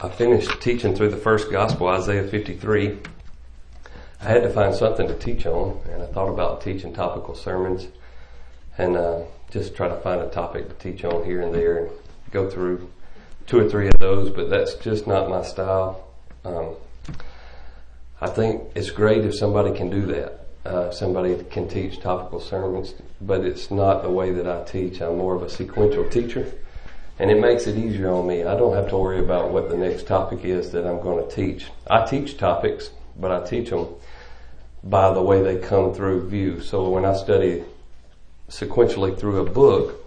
I finished teaching through the first gospel, Isaiah 53. I had to find something to teach on, and I thought about teaching topical sermons and uh, just try to find a topic to teach on here and there and go through two or three of those, but that's just not my style. Um, I think it's great if somebody can do that. Uh, somebody can teach topical sermons, but it's not the way that I teach. I'm more of a sequential teacher and it makes it easier on me. I don't have to worry about what the next topic is that I'm going to teach. I teach topics, but I teach them by the way they come through view. So when I study sequentially through a book,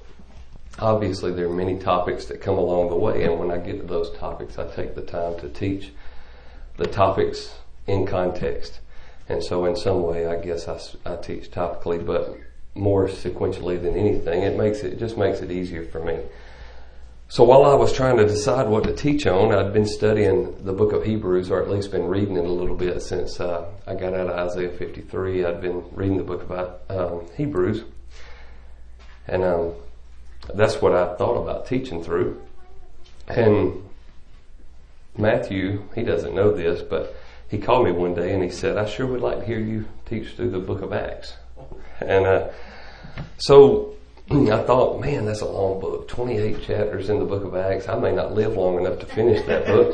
obviously there are many topics that come along the way, and when I get to those topics, I take the time to teach the topics in context. And so in some way, I guess I, I teach topically, but more sequentially than anything. It makes it, it just makes it easier for me. So while I was trying to decide what to teach on, I'd been studying the book of Hebrews, or at least been reading it a little bit since uh, I got out of Isaiah 53. I'd been reading the book about um, Hebrews, and um, that's what I thought about teaching through. And Matthew, he doesn't know this, but he called me one day and he said, "I sure would like to hear you teach through the book of Acts." And uh, so I thought, man, that's a long book. 28 chapters in the book of Acts. I may not live long enough to finish that book.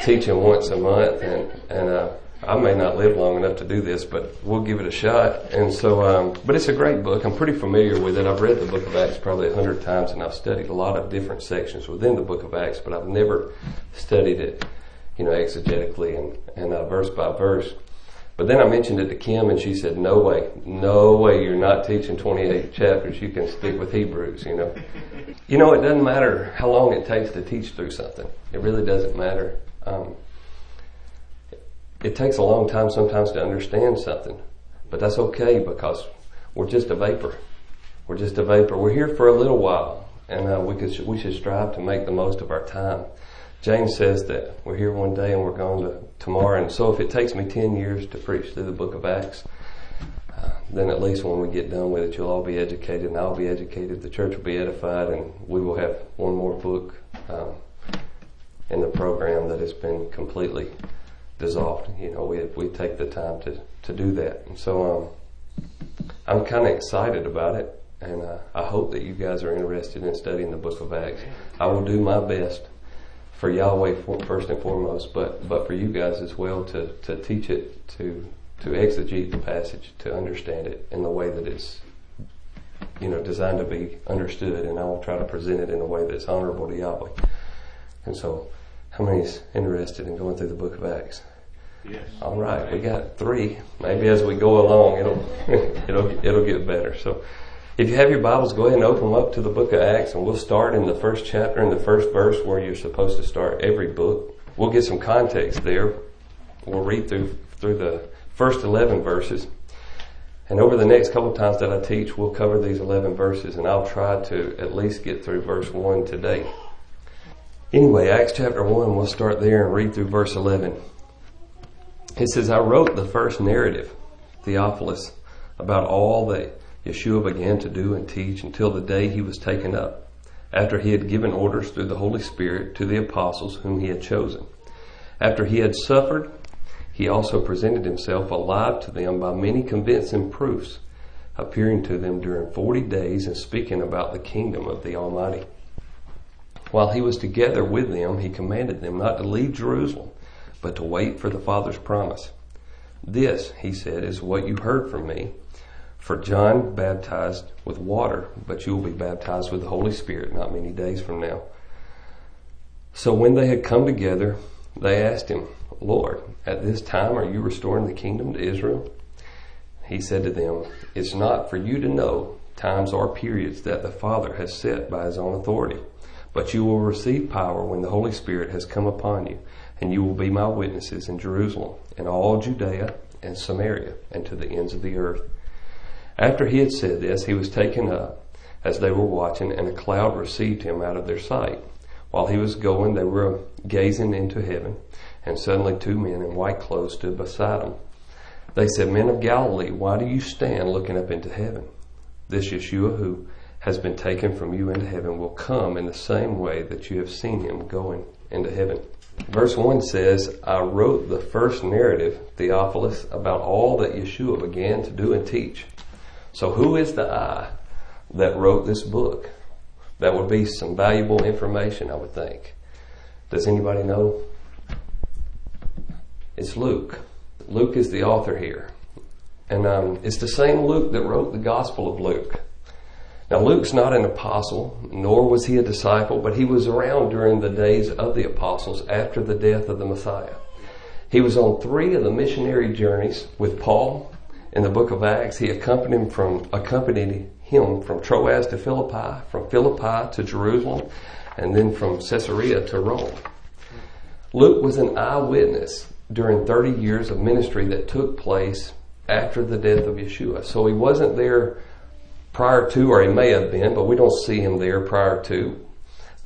Teaching once a month and, and, uh, I may not live long enough to do this, but we'll give it a shot. And so, um, but it's a great book. I'm pretty familiar with it. I've read the book of Acts probably a hundred times and I've studied a lot of different sections within the book of Acts, but I've never studied it, you know, exegetically and, and uh, verse by verse. But then I mentioned it to Kim and she said, no way, no way you're not teaching 28 chapters. You can stick with Hebrews, you know. You know, it doesn't matter how long it takes to teach through something. It really doesn't matter. Um, it takes a long time sometimes to understand something, but that's okay because we're just a vapor. We're just a vapor. We're here for a little while and uh, we, could, we should strive to make the most of our time. James says that we're here one day and we're gone to tomorrow. And so if it takes me 10 years to preach through the book of Acts, uh, then at least when we get done with it, you'll all be educated and I'll be educated. The church will be edified and we will have one more book um, in the program that has been completely dissolved. You know, we, we take the time to, to do that. And so um, I'm kind of excited about it. And uh, I hope that you guys are interested in studying the book of Acts. I will do my best for Yahweh first and foremost, but but for you guys as well to to teach it to to exegete the passage to understand it in the way that it's you know designed to be understood, and I will try to present it in a way that's honorable to Yahweh. And so, how many is interested in going through the Book of Acts? Yes. All right, we got three. Maybe as we go along, it'll it'll it'll get better. So. If you have your Bibles, go ahead and open them up to the book of Acts, and we'll start in the first chapter, in the first verse, where you're supposed to start every book. We'll get some context there. We'll read through through the first 11 verses. And over the next couple times that I teach, we'll cover these 11 verses, and I'll try to at least get through verse 1 today. Anyway, Acts chapter 1, we'll start there and read through verse 11. It says, I wrote the first narrative, Theophilus, about all that Yeshua began to do and teach until the day he was taken up, after he had given orders through the Holy Spirit to the apostles whom he had chosen. After he had suffered, he also presented himself alive to them by many convincing proofs, appearing to them during forty days and speaking about the kingdom of the Almighty. While he was together with them, he commanded them not to leave Jerusalem, but to wait for the Father's promise. This, he said, is what you heard from me. For John baptized with water, but you will be baptized with the Holy Spirit not many days from now. So when they had come together, they asked him, Lord, at this time are you restoring the kingdom to Israel? He said to them, It's not for you to know times or periods that the Father has set by his own authority, but you will receive power when the Holy Spirit has come upon you, and you will be my witnesses in Jerusalem, and all Judea and Samaria, and to the ends of the earth. After he had said this, he was taken up as they were watching, and a cloud received him out of their sight. While he was going, they were gazing into heaven, and suddenly two men in white clothes stood beside them. They said, Men of Galilee, why do you stand looking up into heaven? This Yeshua who has been taken from you into heaven will come in the same way that you have seen him going into heaven. Verse 1 says, I wrote the first narrative, Theophilus, about all that Yeshua began to do and teach. So who is the I that wrote this book? That would be some valuable information, I would think. Does anybody know? It's Luke. Luke is the author here. And um, it's the same Luke that wrote the Gospel of Luke. Now, Luke's not an apostle, nor was he a disciple, but he was around during the days of the apostles after the death of the Messiah. He was on three of the missionary journeys with Paul in the book of Acts. He accompanied him from, accompanied him from Troas to Philippi, from Philippi to Jerusalem, and then from Caesarea to Rome. Luke was an eyewitness during 30 years of ministry that took place after the death of Yeshua. So he wasn't there prior to, or he may have been, but we don't see him there prior to,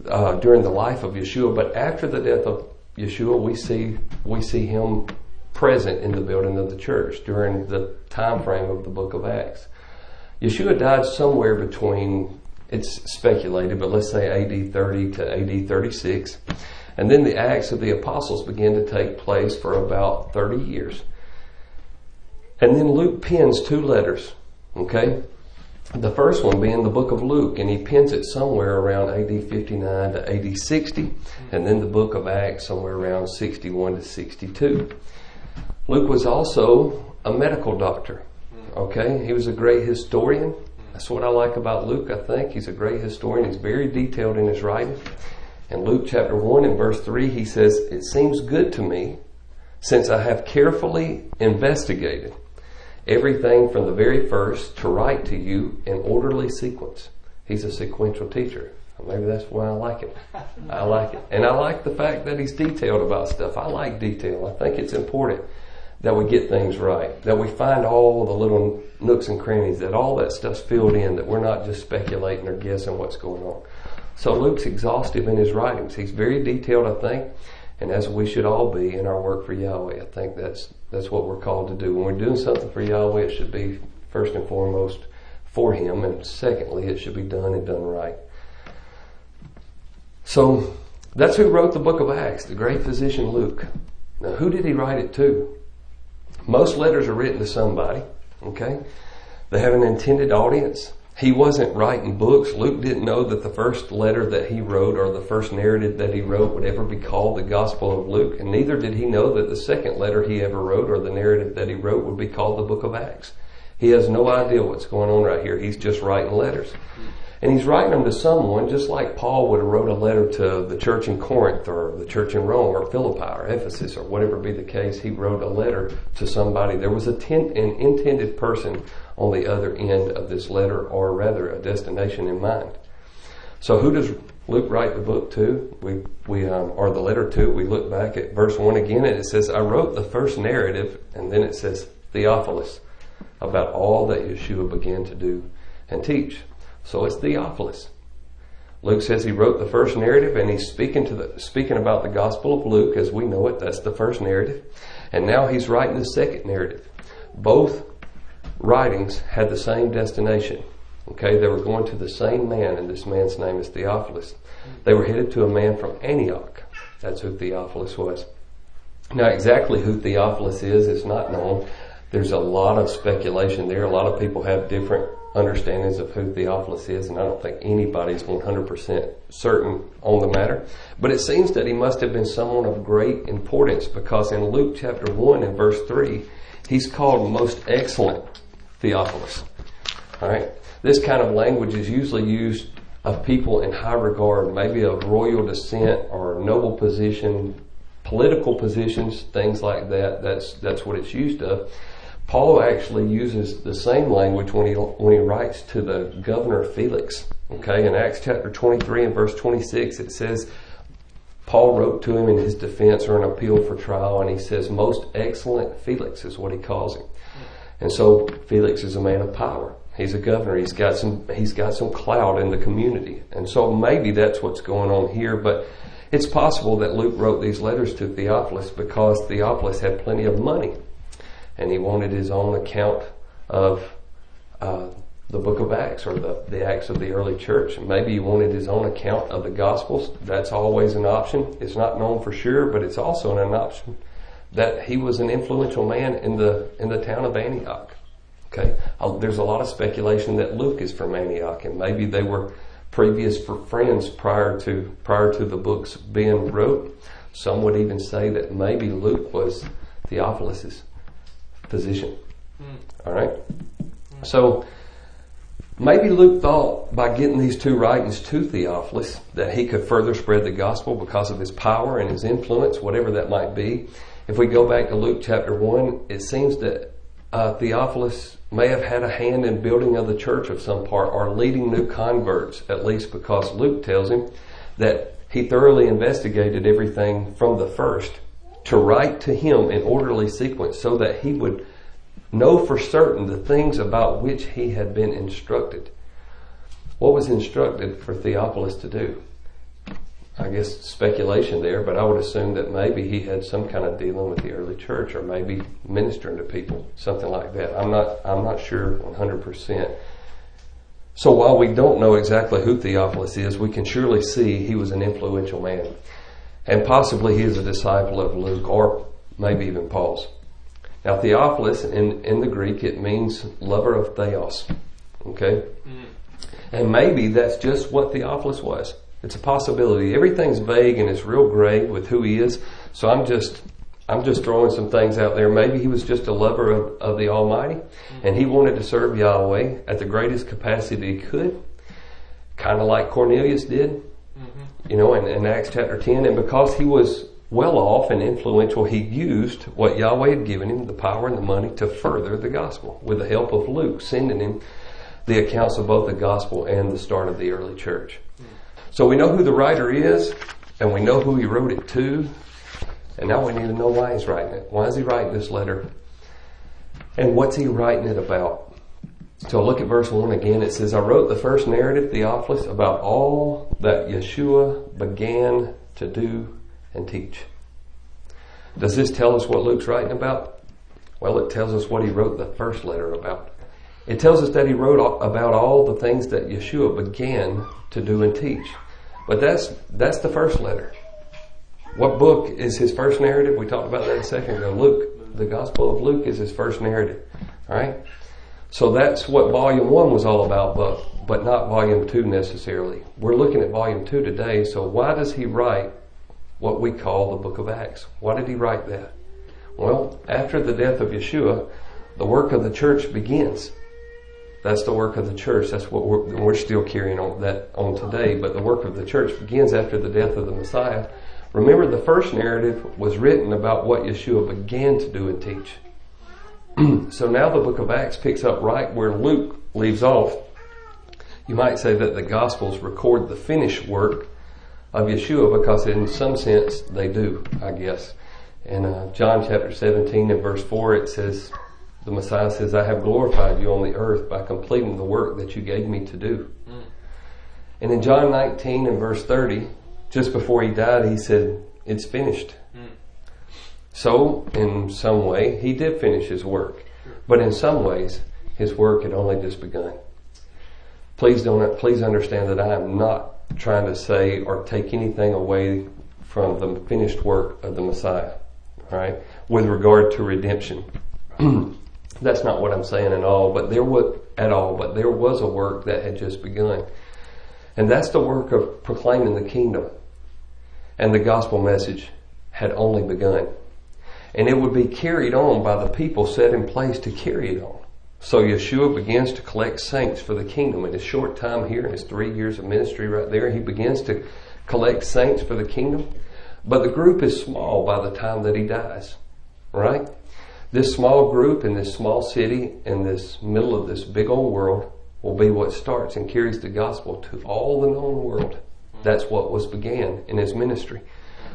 uh, during the life of Yeshua. But after the death of Yeshua, we see we see him present in the building of the church during the time frame of the book of Acts. Yeshua died somewhere between it's speculated, but let's say AD 30 to AD 36. And then the Acts of the Apostles began to take place for about 30 years. And then Luke pens two letters, okay? The first one being the book of Luke, and he pens it somewhere around AD 59 to AD 60, and then the book of Acts somewhere around 61 to 62. Luke was also a medical doctor. Hmm. Okay, he was a great historian. That's what I like about Luke. I think he's a great historian. He's very detailed in his writing. In Luke chapter 1 and verse 3, he says, It seems good to me, since I have carefully investigated everything from the very first to write to you in orderly sequence. He's a sequential teacher. Maybe that's why I like it. I like it. And I like the fact that he's detailed about stuff. I like detail. I think it's important that we get things right, that we find all the little nooks and crannies, that all that stuff's filled in, that we're not just speculating or guessing what's going on. So Luke's exhaustive in his writings. He's very detailed, I think, and as we should all be in our work for Yahweh. I think that's that's what we're called to do. When we're doing something for Yahweh, it should be first and foremost for Him, and secondly, it should be done and done right. So that's who wrote the book of Acts, the great physician Luke. Now, who did he write it to? Most letters are written to somebody, okay? They have an intended audience. He wasn't writing books. Luke didn't know that the first letter that he wrote or the first narrative that he wrote would ever be called the Gospel of Luke, and neither did he know that the second letter he ever wrote or the narrative that he wrote would be called the Book of Acts. He has no idea what's going on right here. He's just writing letters. And he's writing them to someone just like Paul would have wrote a letter to the church in Corinth or the church in Rome or Philippi or Ephesus or whatever be the case. He wrote a letter to somebody. There was a ten, an intended person on the other end of this letter or rather a destination in mind. So who does Luke write the book to? We, we, um, or the letter to? We look back at verse one again and it says, I wrote the first narrative and then it says Theophilus about all that Yeshua began to do and teach. So it's Theophilus. Luke says he wrote the first narrative and he's speaking to the, speaking about the gospel of Luke as we know it. That's the first narrative. And now he's writing the second narrative. Both writings had the same destination. Okay, they were going to the same man, and this man's name is Theophilus. They were headed to a man from Antioch. That's who Theophilus was. Now, exactly who Theophilus is is not known. There's a lot of speculation there. A lot of people have different understandings of who Theophilus is, and I don't think anybody's 100% certain on the matter. But it seems that he must have been someone of great importance because in Luke chapter 1 and verse 3, he's called most excellent Theophilus. Alright? This kind of language is usually used of people in high regard, maybe of royal descent or noble position, political positions, things like that. That's, that's what it's used of. Paul actually uses the same language when he when he writes to the governor Felix. Okay, in Acts chapter 23 and verse 26, it says Paul wrote to him in his defense or an appeal for trial, and he says, "Most excellent Felix" is what he calls him. And so Felix is a man of power. He's a governor. He's got some he's got some clout in the community, and so maybe that's what's going on here, but. It's possible that Luke wrote these letters to Theophilus because Theophilus had plenty of money and he wanted his own account of uh, the book of Acts or the, the Acts of the early church. Maybe he wanted his own account of the Gospels. That's always an option. It's not known for sure, but it's also an option that he was an influential man in the, in the town of Antioch. Okay. Uh, there's a lot of speculation that Luke is from Antioch and maybe they were previous friends prior to, prior to the books being wrote. Some would even say that maybe Luke was Theophilus' physician. Mm. All right. Mm. So, Maybe Luke thought by getting these two writings to Theophilus that he could further spread the gospel because of his power and his influence, whatever that might be. If we go back to Luke chapter 1, it seems that uh, Theophilus may have had a hand in building of the church of some part or leading new converts, at least because Luke tells him that he thoroughly investigated everything from the first to write to him in orderly sequence so that he would know for certain the things about which he had been instructed. What was instructed for Theophilus to do? I guess speculation there, but I would assume that maybe he had some kind of dealing with the early church or maybe ministering to people, something like that. I'm not, I'm not sure 100%. So while we don't know exactly who Theophilus is, we can surely see he was an influential man. And possibly he is a disciple of Luke or maybe even Paul's. Now, Theophilus in, in the Greek, it means lover of Theos. Okay? Mm. And maybe that's just what Theophilus was. It's a possibility. Everything's vague and it's real gray with who he is. So I'm just, I'm just throwing some things out there. Maybe he was just a lover of, of the Almighty mm-hmm. and he wanted to serve Yahweh at the greatest capacity he could. Kind of like Cornelius did. Mm-hmm. You know, in, in Acts chapter 10. And because he was well off and influential, he used what Yahweh had given him, the power and the money, to further the gospel with the help of Luke, sending him the accounts of both the gospel and the start of the early church. So we know who the writer is, and we know who he wrote it to, and now we need to know why he's writing it. Why is he writing this letter? And what's he writing it about? So look at verse 1 again. It says, I wrote the first narrative, Theophilus, about all that Yeshua began to do and teach. Does this tell us what Luke's writing about? Well, it tells us what he wrote the first letter about. It tells us that he wrote about all the things that Yeshua began to do and teach. But that's, that's the first letter. What book is his first narrative? We talked about that a second ago. Luke. The Gospel of Luke is his first narrative. Alright? So that's what volume one was all about, but, but not volume two necessarily. We're looking at volume two today, so why does he write what we call the book of Acts. Why did he write that? Well, after the death of Yeshua, the work of the church begins. That's the work of the church. That's what we're, we're still carrying on that on today. But the work of the church begins after the death of the Messiah. Remember, the first narrative was written about what Yeshua began to do and teach. so now the book of Acts picks up right where Luke leaves off. You might say that the Gospels record the finished work of Yeshua because in some sense they do, I guess. In uh, John chapter 17 and verse 4 it says, the Messiah says, I have glorified you on the earth by completing the work that you gave me to do. Mm. And in John 19 and verse 30, just before he died, he said, it's finished. So, in some way, he did finish his work. But in some ways, his work had only just begun. Please don't, please understand that I am not trying to say or take anything away from the finished work of the Messiah, right? With regard to redemption. That's not what I'm saying at all, but there was, at all, but there was a work that had just begun. And that's the work of proclaiming the kingdom. And the gospel message had only begun. And it would be carried on by the people set in place to carry it on. So Yeshua begins to collect saints for the kingdom. In his short time here, in his three years of ministry right there, he begins to collect saints for the kingdom. But the group is small by the time that he dies. Right? This small group in this small city in this middle of this big old world will be what starts and carries the gospel to all the known world. That's what was began in his ministry.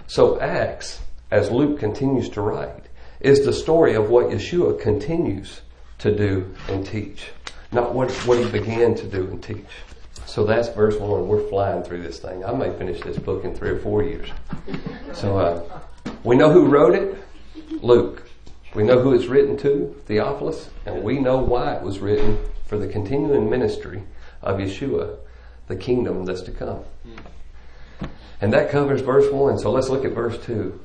So Acts, as Luke continues to write, is the story of what Yeshua continues to do and teach, not what, what he began to do and teach. So that's verse one. We're flying through this thing. I may finish this book in three or four years. So uh, we know who wrote it. Luke. We know who it's written to, Theophilus, and we know why it was written for the continuing ministry of Yeshua, the kingdom that's to come. And that covers verse 1. So let's look at verse 2.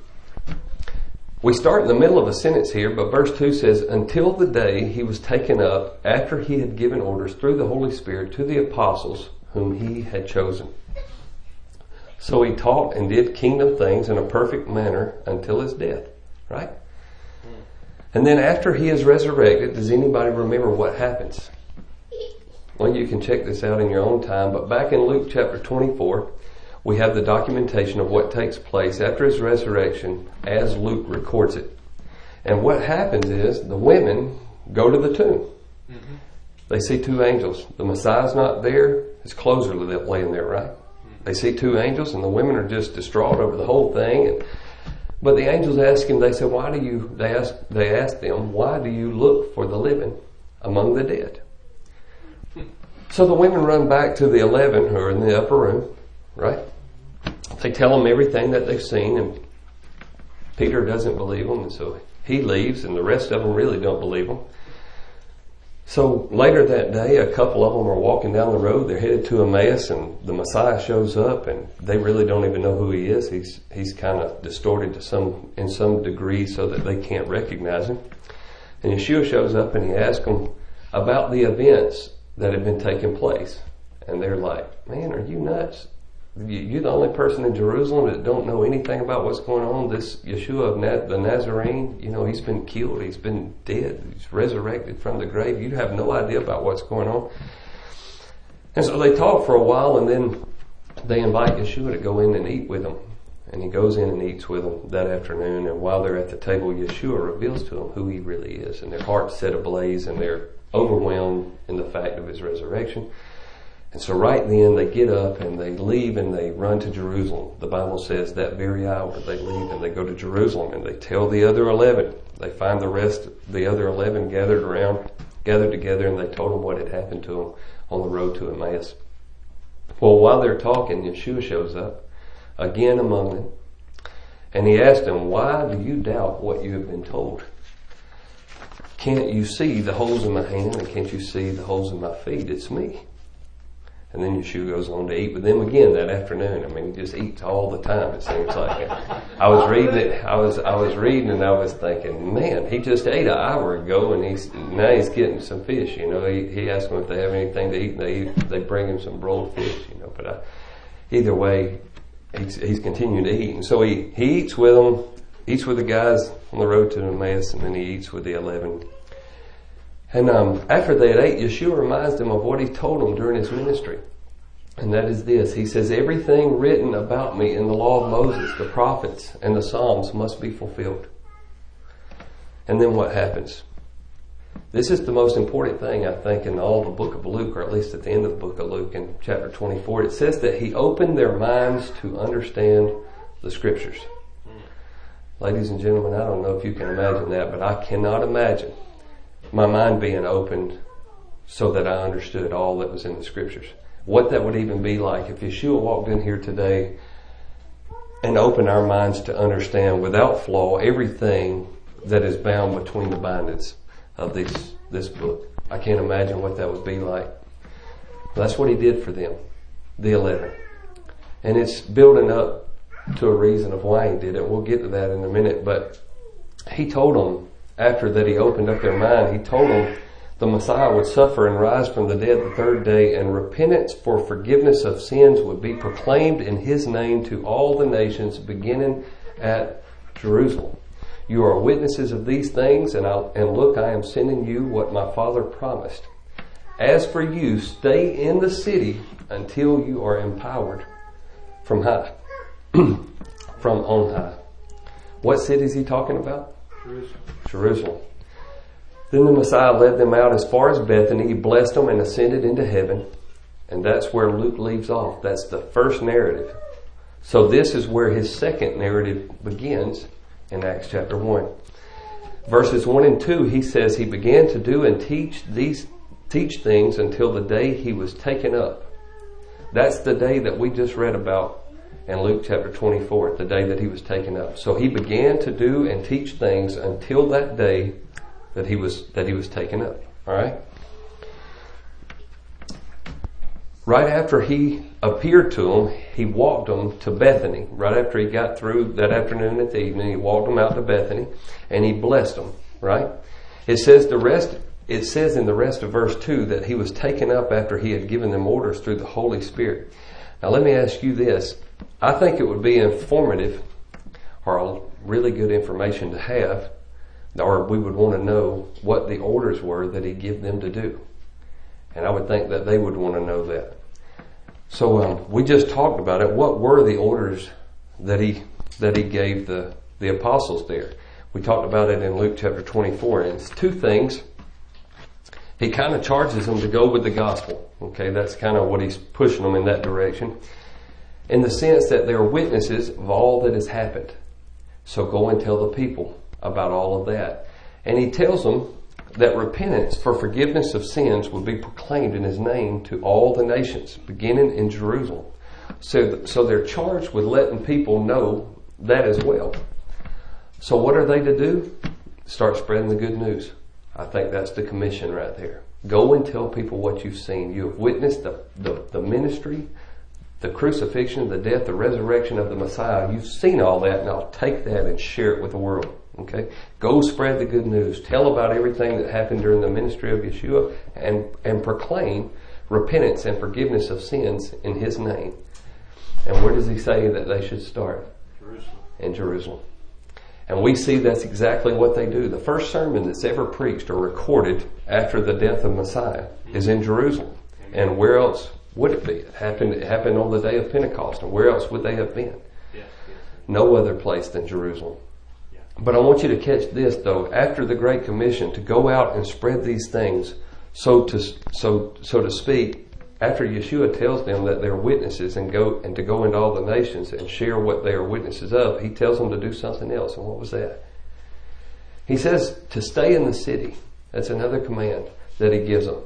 We start in the middle of a sentence here, but verse 2 says, Until the day he was taken up after he had given orders through the Holy Spirit to the apostles whom he had chosen. So he taught and did kingdom things in a perfect manner until his death, right? And then after he is resurrected, does anybody remember what happens? Well, you can check this out in your own time, but back in Luke chapter 24, we have the documentation of what takes place after his resurrection as Luke records it. And what happens is the women go to the tomb. Mm-hmm. They see two angels. The Messiah's not there. His clothes are laying there, right? Mm-hmm. They see two angels and the women are just distraught over the whole thing. And, but the angels ask him, they said, why do you, they ask, they ask them, why do you look for the living among the dead? So the women run back to the eleven who are in the upper room, right? They tell him everything that they've seen, and Peter doesn't believe them, and so he leaves, and the rest of them really don't believe him. So later that day, a couple of them are walking down the road. They're headed to Emmaus, and the Messiah shows up, and they really don't even know who he is. He's he's kind of distorted to some in some degree, so that they can't recognize him. And Yeshua shows up, and he asks them about the events that have been taking place, and they're like, "Man, are you nuts? You're the only person in Jerusalem that don't know anything about what's going on. This Yeshua of the Nazarene, you know, he's been killed. He's been dead. He's resurrected from the grave. You have no idea about what's going on. And so they talk for a while and then they invite Yeshua to go in and eat with them. And he goes in and eats with them that afternoon. And while they're at the table, Yeshua reveals to them who he really is. And their hearts set ablaze and they're overwhelmed in the fact of his resurrection. And so right then they get up and they leave and they run to Jerusalem. The Bible says that very hour they leave and they go to Jerusalem and they tell the other 11. They find the rest, the other 11 gathered around, gathered together and they told them what had happened to them on the road to Emmaus. Well, while they're talking, Yeshua shows up again among them and he asked them, why do you doubt what you have been told? Can't you see the holes in my hand and can't you see the holes in my feet? It's me. And then Yeshua goes on to eat with them again that afternoon. I mean, he just eats all the time. It seems like. I was reading it. I was I was reading and I was thinking, man, he just ate an hour ago, and he's now he's getting some fish. You know, he he asked them if they have anything to eat, and they they bring him some broiled fish. You know, but I, either way, he's he's continuing to eat, and so he he eats with them, eats with the guys on the road to Emmaus, and then he eats with the eleven and um, after they had ate, Yeshua reminds them of what he told them during his ministry. And that is this. He says, everything written about me in the law of Moses, the prophets, and the Psalms must be fulfilled. And then what happens? This is the most important thing, I think, in all the book of Luke, or at least at the end of the book of Luke in chapter 24. It says that he opened their minds to understand the scriptures. Ladies and gentlemen, I don't know if you can imagine that, but I cannot imagine my mind being opened so that I understood all that was in the scriptures. What that would even be like if Yeshua walked in here today and opened our minds to understand without flaw everything that is bound between the bindings of this, this book. I can't imagine what that would be like. That's what he did for them, the 11. And it's building up to a reason of why he did it. We'll get to that in a minute, but he told them after that he opened up their mind, he told them the Messiah would suffer and rise from the dead the third day, and repentance for forgiveness of sins would be proclaimed in his name to all the nations, beginning at Jerusalem. You are witnesses of these things, and, I'll, and look, I am sending you what my Father promised. As for you, stay in the city until you are empowered from high, from on high. What city is he talking about? Jerusalem. Jerusalem. Then the Messiah led them out as far as Bethany. Blessed them and ascended into heaven. And that's where Luke leaves off. That's the first narrative. So this is where his second narrative begins in Acts chapter 1. Verses 1 and 2, he says he began to do and teach these teach things until the day he was taken up. That's the day that we just read about in Luke chapter 24, the day that he was taken up. So he began to do and teach things until that day that he was that he was taken up. All right. Right after he appeared to them, he walked them to Bethany. Right after he got through that afternoon and the evening, he walked them out to Bethany and he blessed them. Right. It says the rest. It says in the rest of verse two that he was taken up after he had given them orders through the Holy Spirit. Now let me ask you this. I think it would be informative or really good information to have, or we would want to know what the orders were that he gave them to do. And I would think that they would want to know that. So um, we just talked about it. What were the orders that he that he gave the the apostles there? We talked about it in Luke chapter 24, and it's two things. He kind of charges them to go with the gospel. Okay, that's kind of what he's pushing them in that direction in the sense that they're witnesses of all that has happened. So go and tell the people about all of that. And he tells them that repentance for forgiveness of sins would be proclaimed in his name to all the nations, beginning in Jerusalem. So, so they're charged with letting people know that as well. So what are they to do? Start spreading the good news. I think that's the commission right there. Go and tell people what you've seen. You have witnessed the, the, the ministry, the crucifixion, the death, the resurrection of the Messiah. You've seen all that. Now take that and share it with the world. Okay? Go spread the good news. Tell about everything that happened during the ministry of Yeshua and, and proclaim repentance and forgiveness of sins in His name. And where does He say that they should start? Jerusalem. In Jerusalem. And we see that's exactly what they do. The first sermon that's ever preached or recorded after the death of Messiah is in Jerusalem. And where else would it be? It happened, it happened on the day of Pentecost. And where else would they have been? No other place than Jerusalem. But I want you to catch this though. After the Great Commission to go out and spread these things, so to, so, so to speak, after Yeshua tells them that they're witnesses and go, and to go into all the nations and share what they are witnesses of, he tells them to do something else. And what was that? He says to stay in the city. That's another command that he gives them.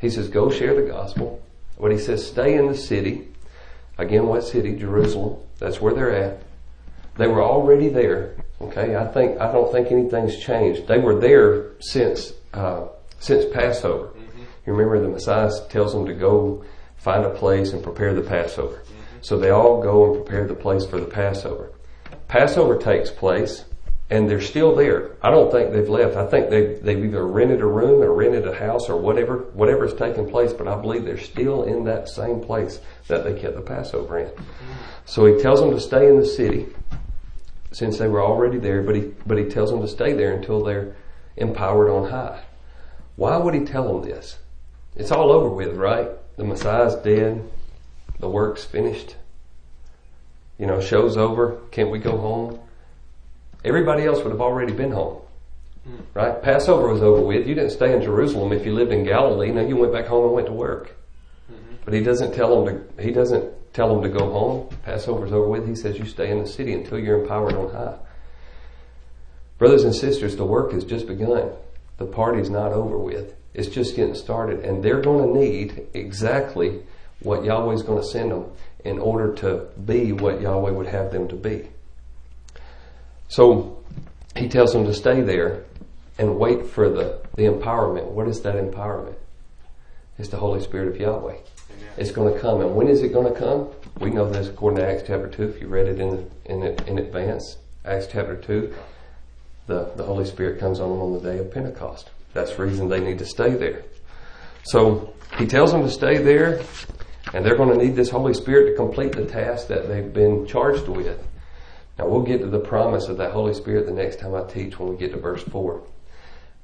He says, go share the gospel. But he says, stay in the city. Again, what city? Jerusalem. That's where they're at. They were already there. Okay, I think I don't think anything's changed. They were there since uh, since Passover. You remember the Messiah tells them to go find a place and prepare the Passover. So they all go and prepare the place for the Passover. Passover takes place and they're still there. I don't think they've left. I think they've, they've either rented a room or rented a house or whatever, whatever's taking place, but I believe they're still in that same place that they kept the Passover in. So he tells them to stay in the city since they were already there, but he, but he tells them to stay there until they're empowered on high. Why would he tell them this? It's all over with, right? The Messiah's dead. The work's finished. You know, show's over. Can't we go home? Everybody else would have already been home. Hmm. Right? Passover was over with. You didn't stay in Jerusalem if you lived in Galilee. No, you went back home and went to work. Mm-hmm. But he doesn't tell them to, he doesn't tell them to go home. Passover's over with. He says you stay in the city until you're empowered on high. Brothers and sisters, the work has just begun. The party's not over with. It's just getting started and they're going to need exactly what Yahweh's going to send them in order to be what Yahweh would have them to be. So he tells them to stay there and wait for the, the empowerment. What is that empowerment? It's the Holy Spirit of Yahweh. It's going to come. And when is it going to come? We know this according to Acts chapter 2, if you read it in, in, in advance. Acts chapter 2, the, the Holy Spirit comes on them on the day of Pentecost. That's the reason they need to stay there. So he tells them to stay there, and they're going to need this Holy Spirit to complete the task that they've been charged with. Now we'll get to the promise of that Holy Spirit the next time I teach when we get to verse 4.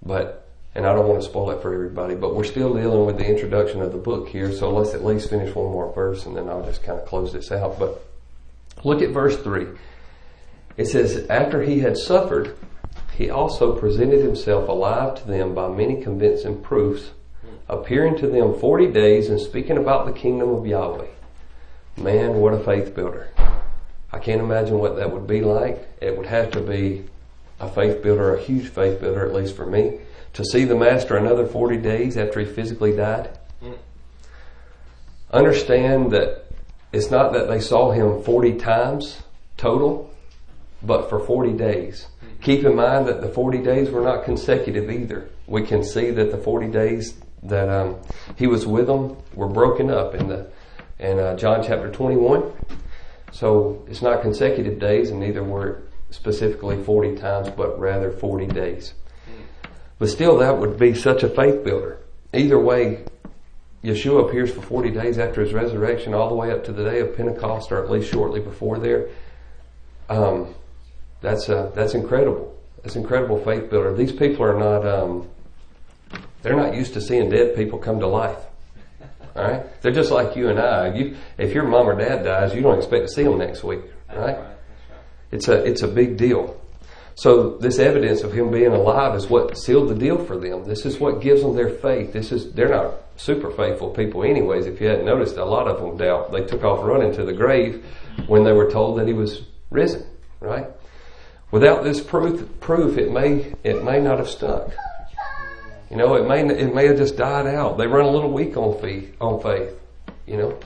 But, and I don't want to spoil it for everybody, but we're still dealing with the introduction of the book here, so let's at least finish one more verse and then I'll just kind of close this out. But look at verse 3. It says, After he had suffered, he also presented himself alive to them by many convincing proofs, appearing to them 40 days and speaking about the kingdom of Yahweh. Man, what a faith builder. I can't imagine what that would be like. It would have to be a faith builder, a huge faith builder, at least for me, to see the Master another 40 days after he physically died. Understand that it's not that they saw him 40 times total, but for 40 days. Keep in mind that the 40 days were not consecutive either. We can see that the 40 days that um, he was with them were broken up in the in uh, John chapter 21. So it's not consecutive days, and neither were specifically 40 times, but rather 40 days. But still, that would be such a faith builder. Either way, Yeshua appears for 40 days after his resurrection, all the way up to the day of Pentecost, or at least shortly before there. Um, that's uh, that's incredible. That's incredible faith builder. These people are not um, they're not used to seeing dead people come to life. All right, they're just like you and I. You, if your mom or dad dies, you don't expect to see them next week, right? It's a it's a big deal. So this evidence of him being alive is what sealed the deal for them. This is what gives them their faith. This is they're not super faithful people, anyways. If you hadn't noticed, a lot of them doubt. They took off running to the grave when they were told that he was risen. Right? Without this proof, proof it may it may not have stuck. You know, it may it may have just died out. They run a little weak on faith. On faith, you know.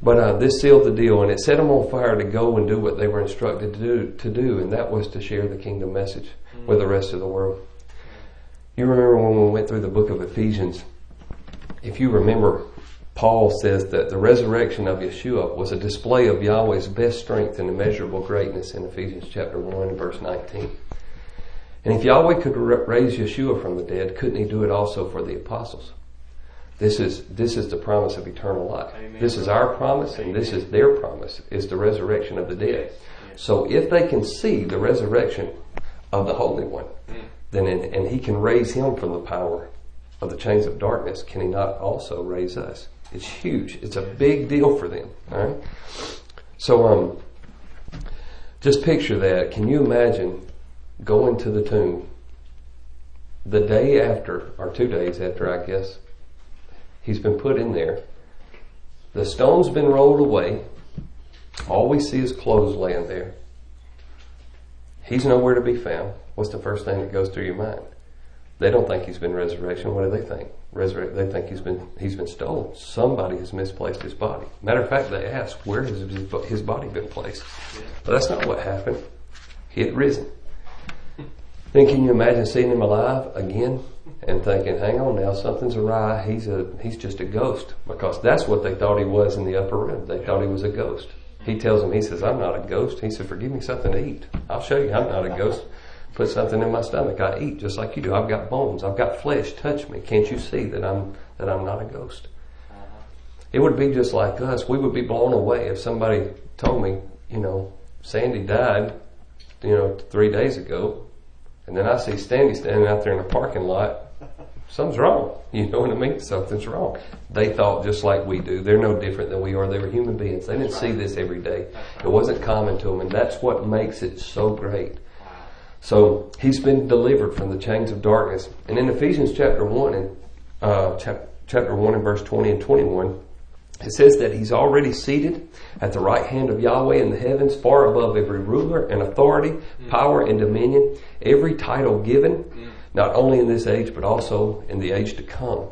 But uh, this sealed the deal, and it set them on fire to go and do what they were instructed to do, to do, and that was to share the kingdom message mm-hmm. with the rest of the world. You remember when we went through the book of Ephesians? If you remember, Paul says that the resurrection of Yeshua was a display of Yahweh's best strength and immeasurable greatness in Ephesians chapter 1 verse 19. And if Yahweh could raise Yeshua from the dead, couldn't he do it also for the apostles? This is, this is the promise of eternal life. Amen. This is our promise and this is their promise, is the resurrection of the dead. So if they can see the resurrection of the Holy One, mm. then in, and he can raise him from the power of the chains of darkness, can he not also raise us? It's huge. It's a big deal for them. All right. So, um, just picture that. Can you imagine going to the tomb the day after, or two days after, I guess, he's been put in there. The stone's been rolled away. All we see is clothes laying there. He's nowhere to be found. What's the first thing that goes through your mind? They don't think he's been resurrection. What do they think? Resurrect. They think he's been he's been stolen. Somebody has misplaced his body. Matter of fact, they ask where has his body been placed. But that's not what happened. He had risen. Then can you imagine seeing him alive again and thinking, hang on now, something's awry. He's a, he's just a ghost because that's what they thought he was in the upper room. They thought he was a ghost. He tells them, he says, I'm not a ghost. He said, forgive me something to eat. I'll show you I'm not a ghost. Put something in my stomach. I eat just like you do. I've got bones. I've got flesh. Touch me. Can't you see that I'm, that I'm not a ghost? Uh-huh. It would be just like us. We would be blown away if somebody told me, you know, Sandy died, you know, three days ago and then I see Sandy standing out there in the parking lot. Something's wrong. You know what I mean? Something's wrong. They thought just like we do. They're no different than we are. They were human beings. They didn't see this every day. It wasn't common to them. And that's what makes it so great. So he's been delivered from the chains of darkness. And in Ephesians chapter 1 and uh, chapter 1 and verse 20 and 21, it says that he's already seated at the right hand of Yahweh in the heavens, far above every ruler and authority, mm. power and dominion, every title given, mm. not only in this age, but also in the age to come.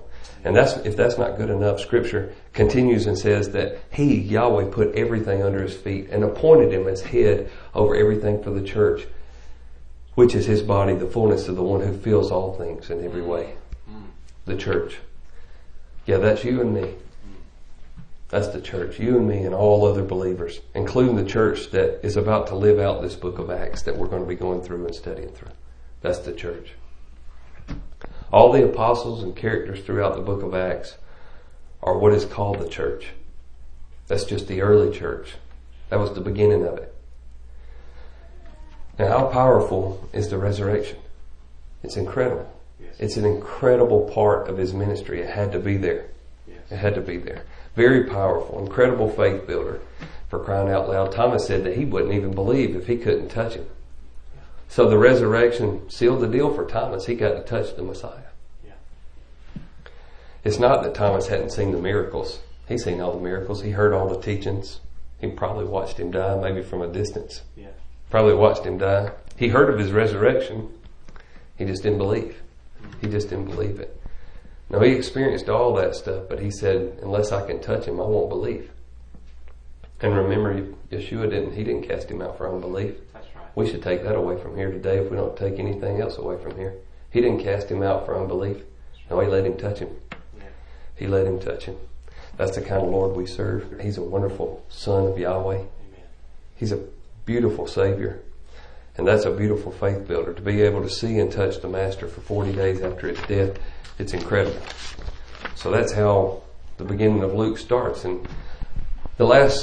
And that's, if that's not good enough, scripture continues and says that he, Yahweh, put everything under his feet and appointed him as head over everything for the church, which is his body, the fullness of the one who fills all things in every way. Mm. The church. Yeah, that's you and me. That's the church, you and me and all other believers, including the church that is about to live out this book of Acts that we're going to be going through and studying through. That's the church. All the apostles and characters throughout the book of Acts are what is called the church. That's just the early church. That was the beginning of it. Now, how powerful is the resurrection? It's incredible. Yes. It's an incredible part of his ministry. It had to be there. Yes. It had to be there. Very powerful, incredible faith builder for crying out loud. Thomas said that he wouldn't even believe if he couldn't touch him. So the resurrection sealed the deal for Thomas. He got to touch the Messiah. Yeah. It's not that Thomas hadn't seen the miracles. He's seen all the miracles. He heard all the teachings. He probably watched him die, maybe from a distance. Yeah. Probably watched him die. He heard of his resurrection. He just didn't believe. He just didn't believe it. Now he experienced all that stuff, but he said, unless I can touch him, I won't believe. And remember, Yeshua didn't, he didn't cast him out for unbelief. That's right. We should take that away from here today if we don't take anything else away from here. He didn't cast him out for unbelief. No, he let him touch him. Yeah. He let him touch him. That's the kind of Lord we serve. He's a wonderful son of Yahweh. Amen. He's a beautiful Savior. And that's a beautiful faith builder. To be able to see and touch the Master for 40 days after his death, it's incredible. So that's how the beginning of Luke starts. And the last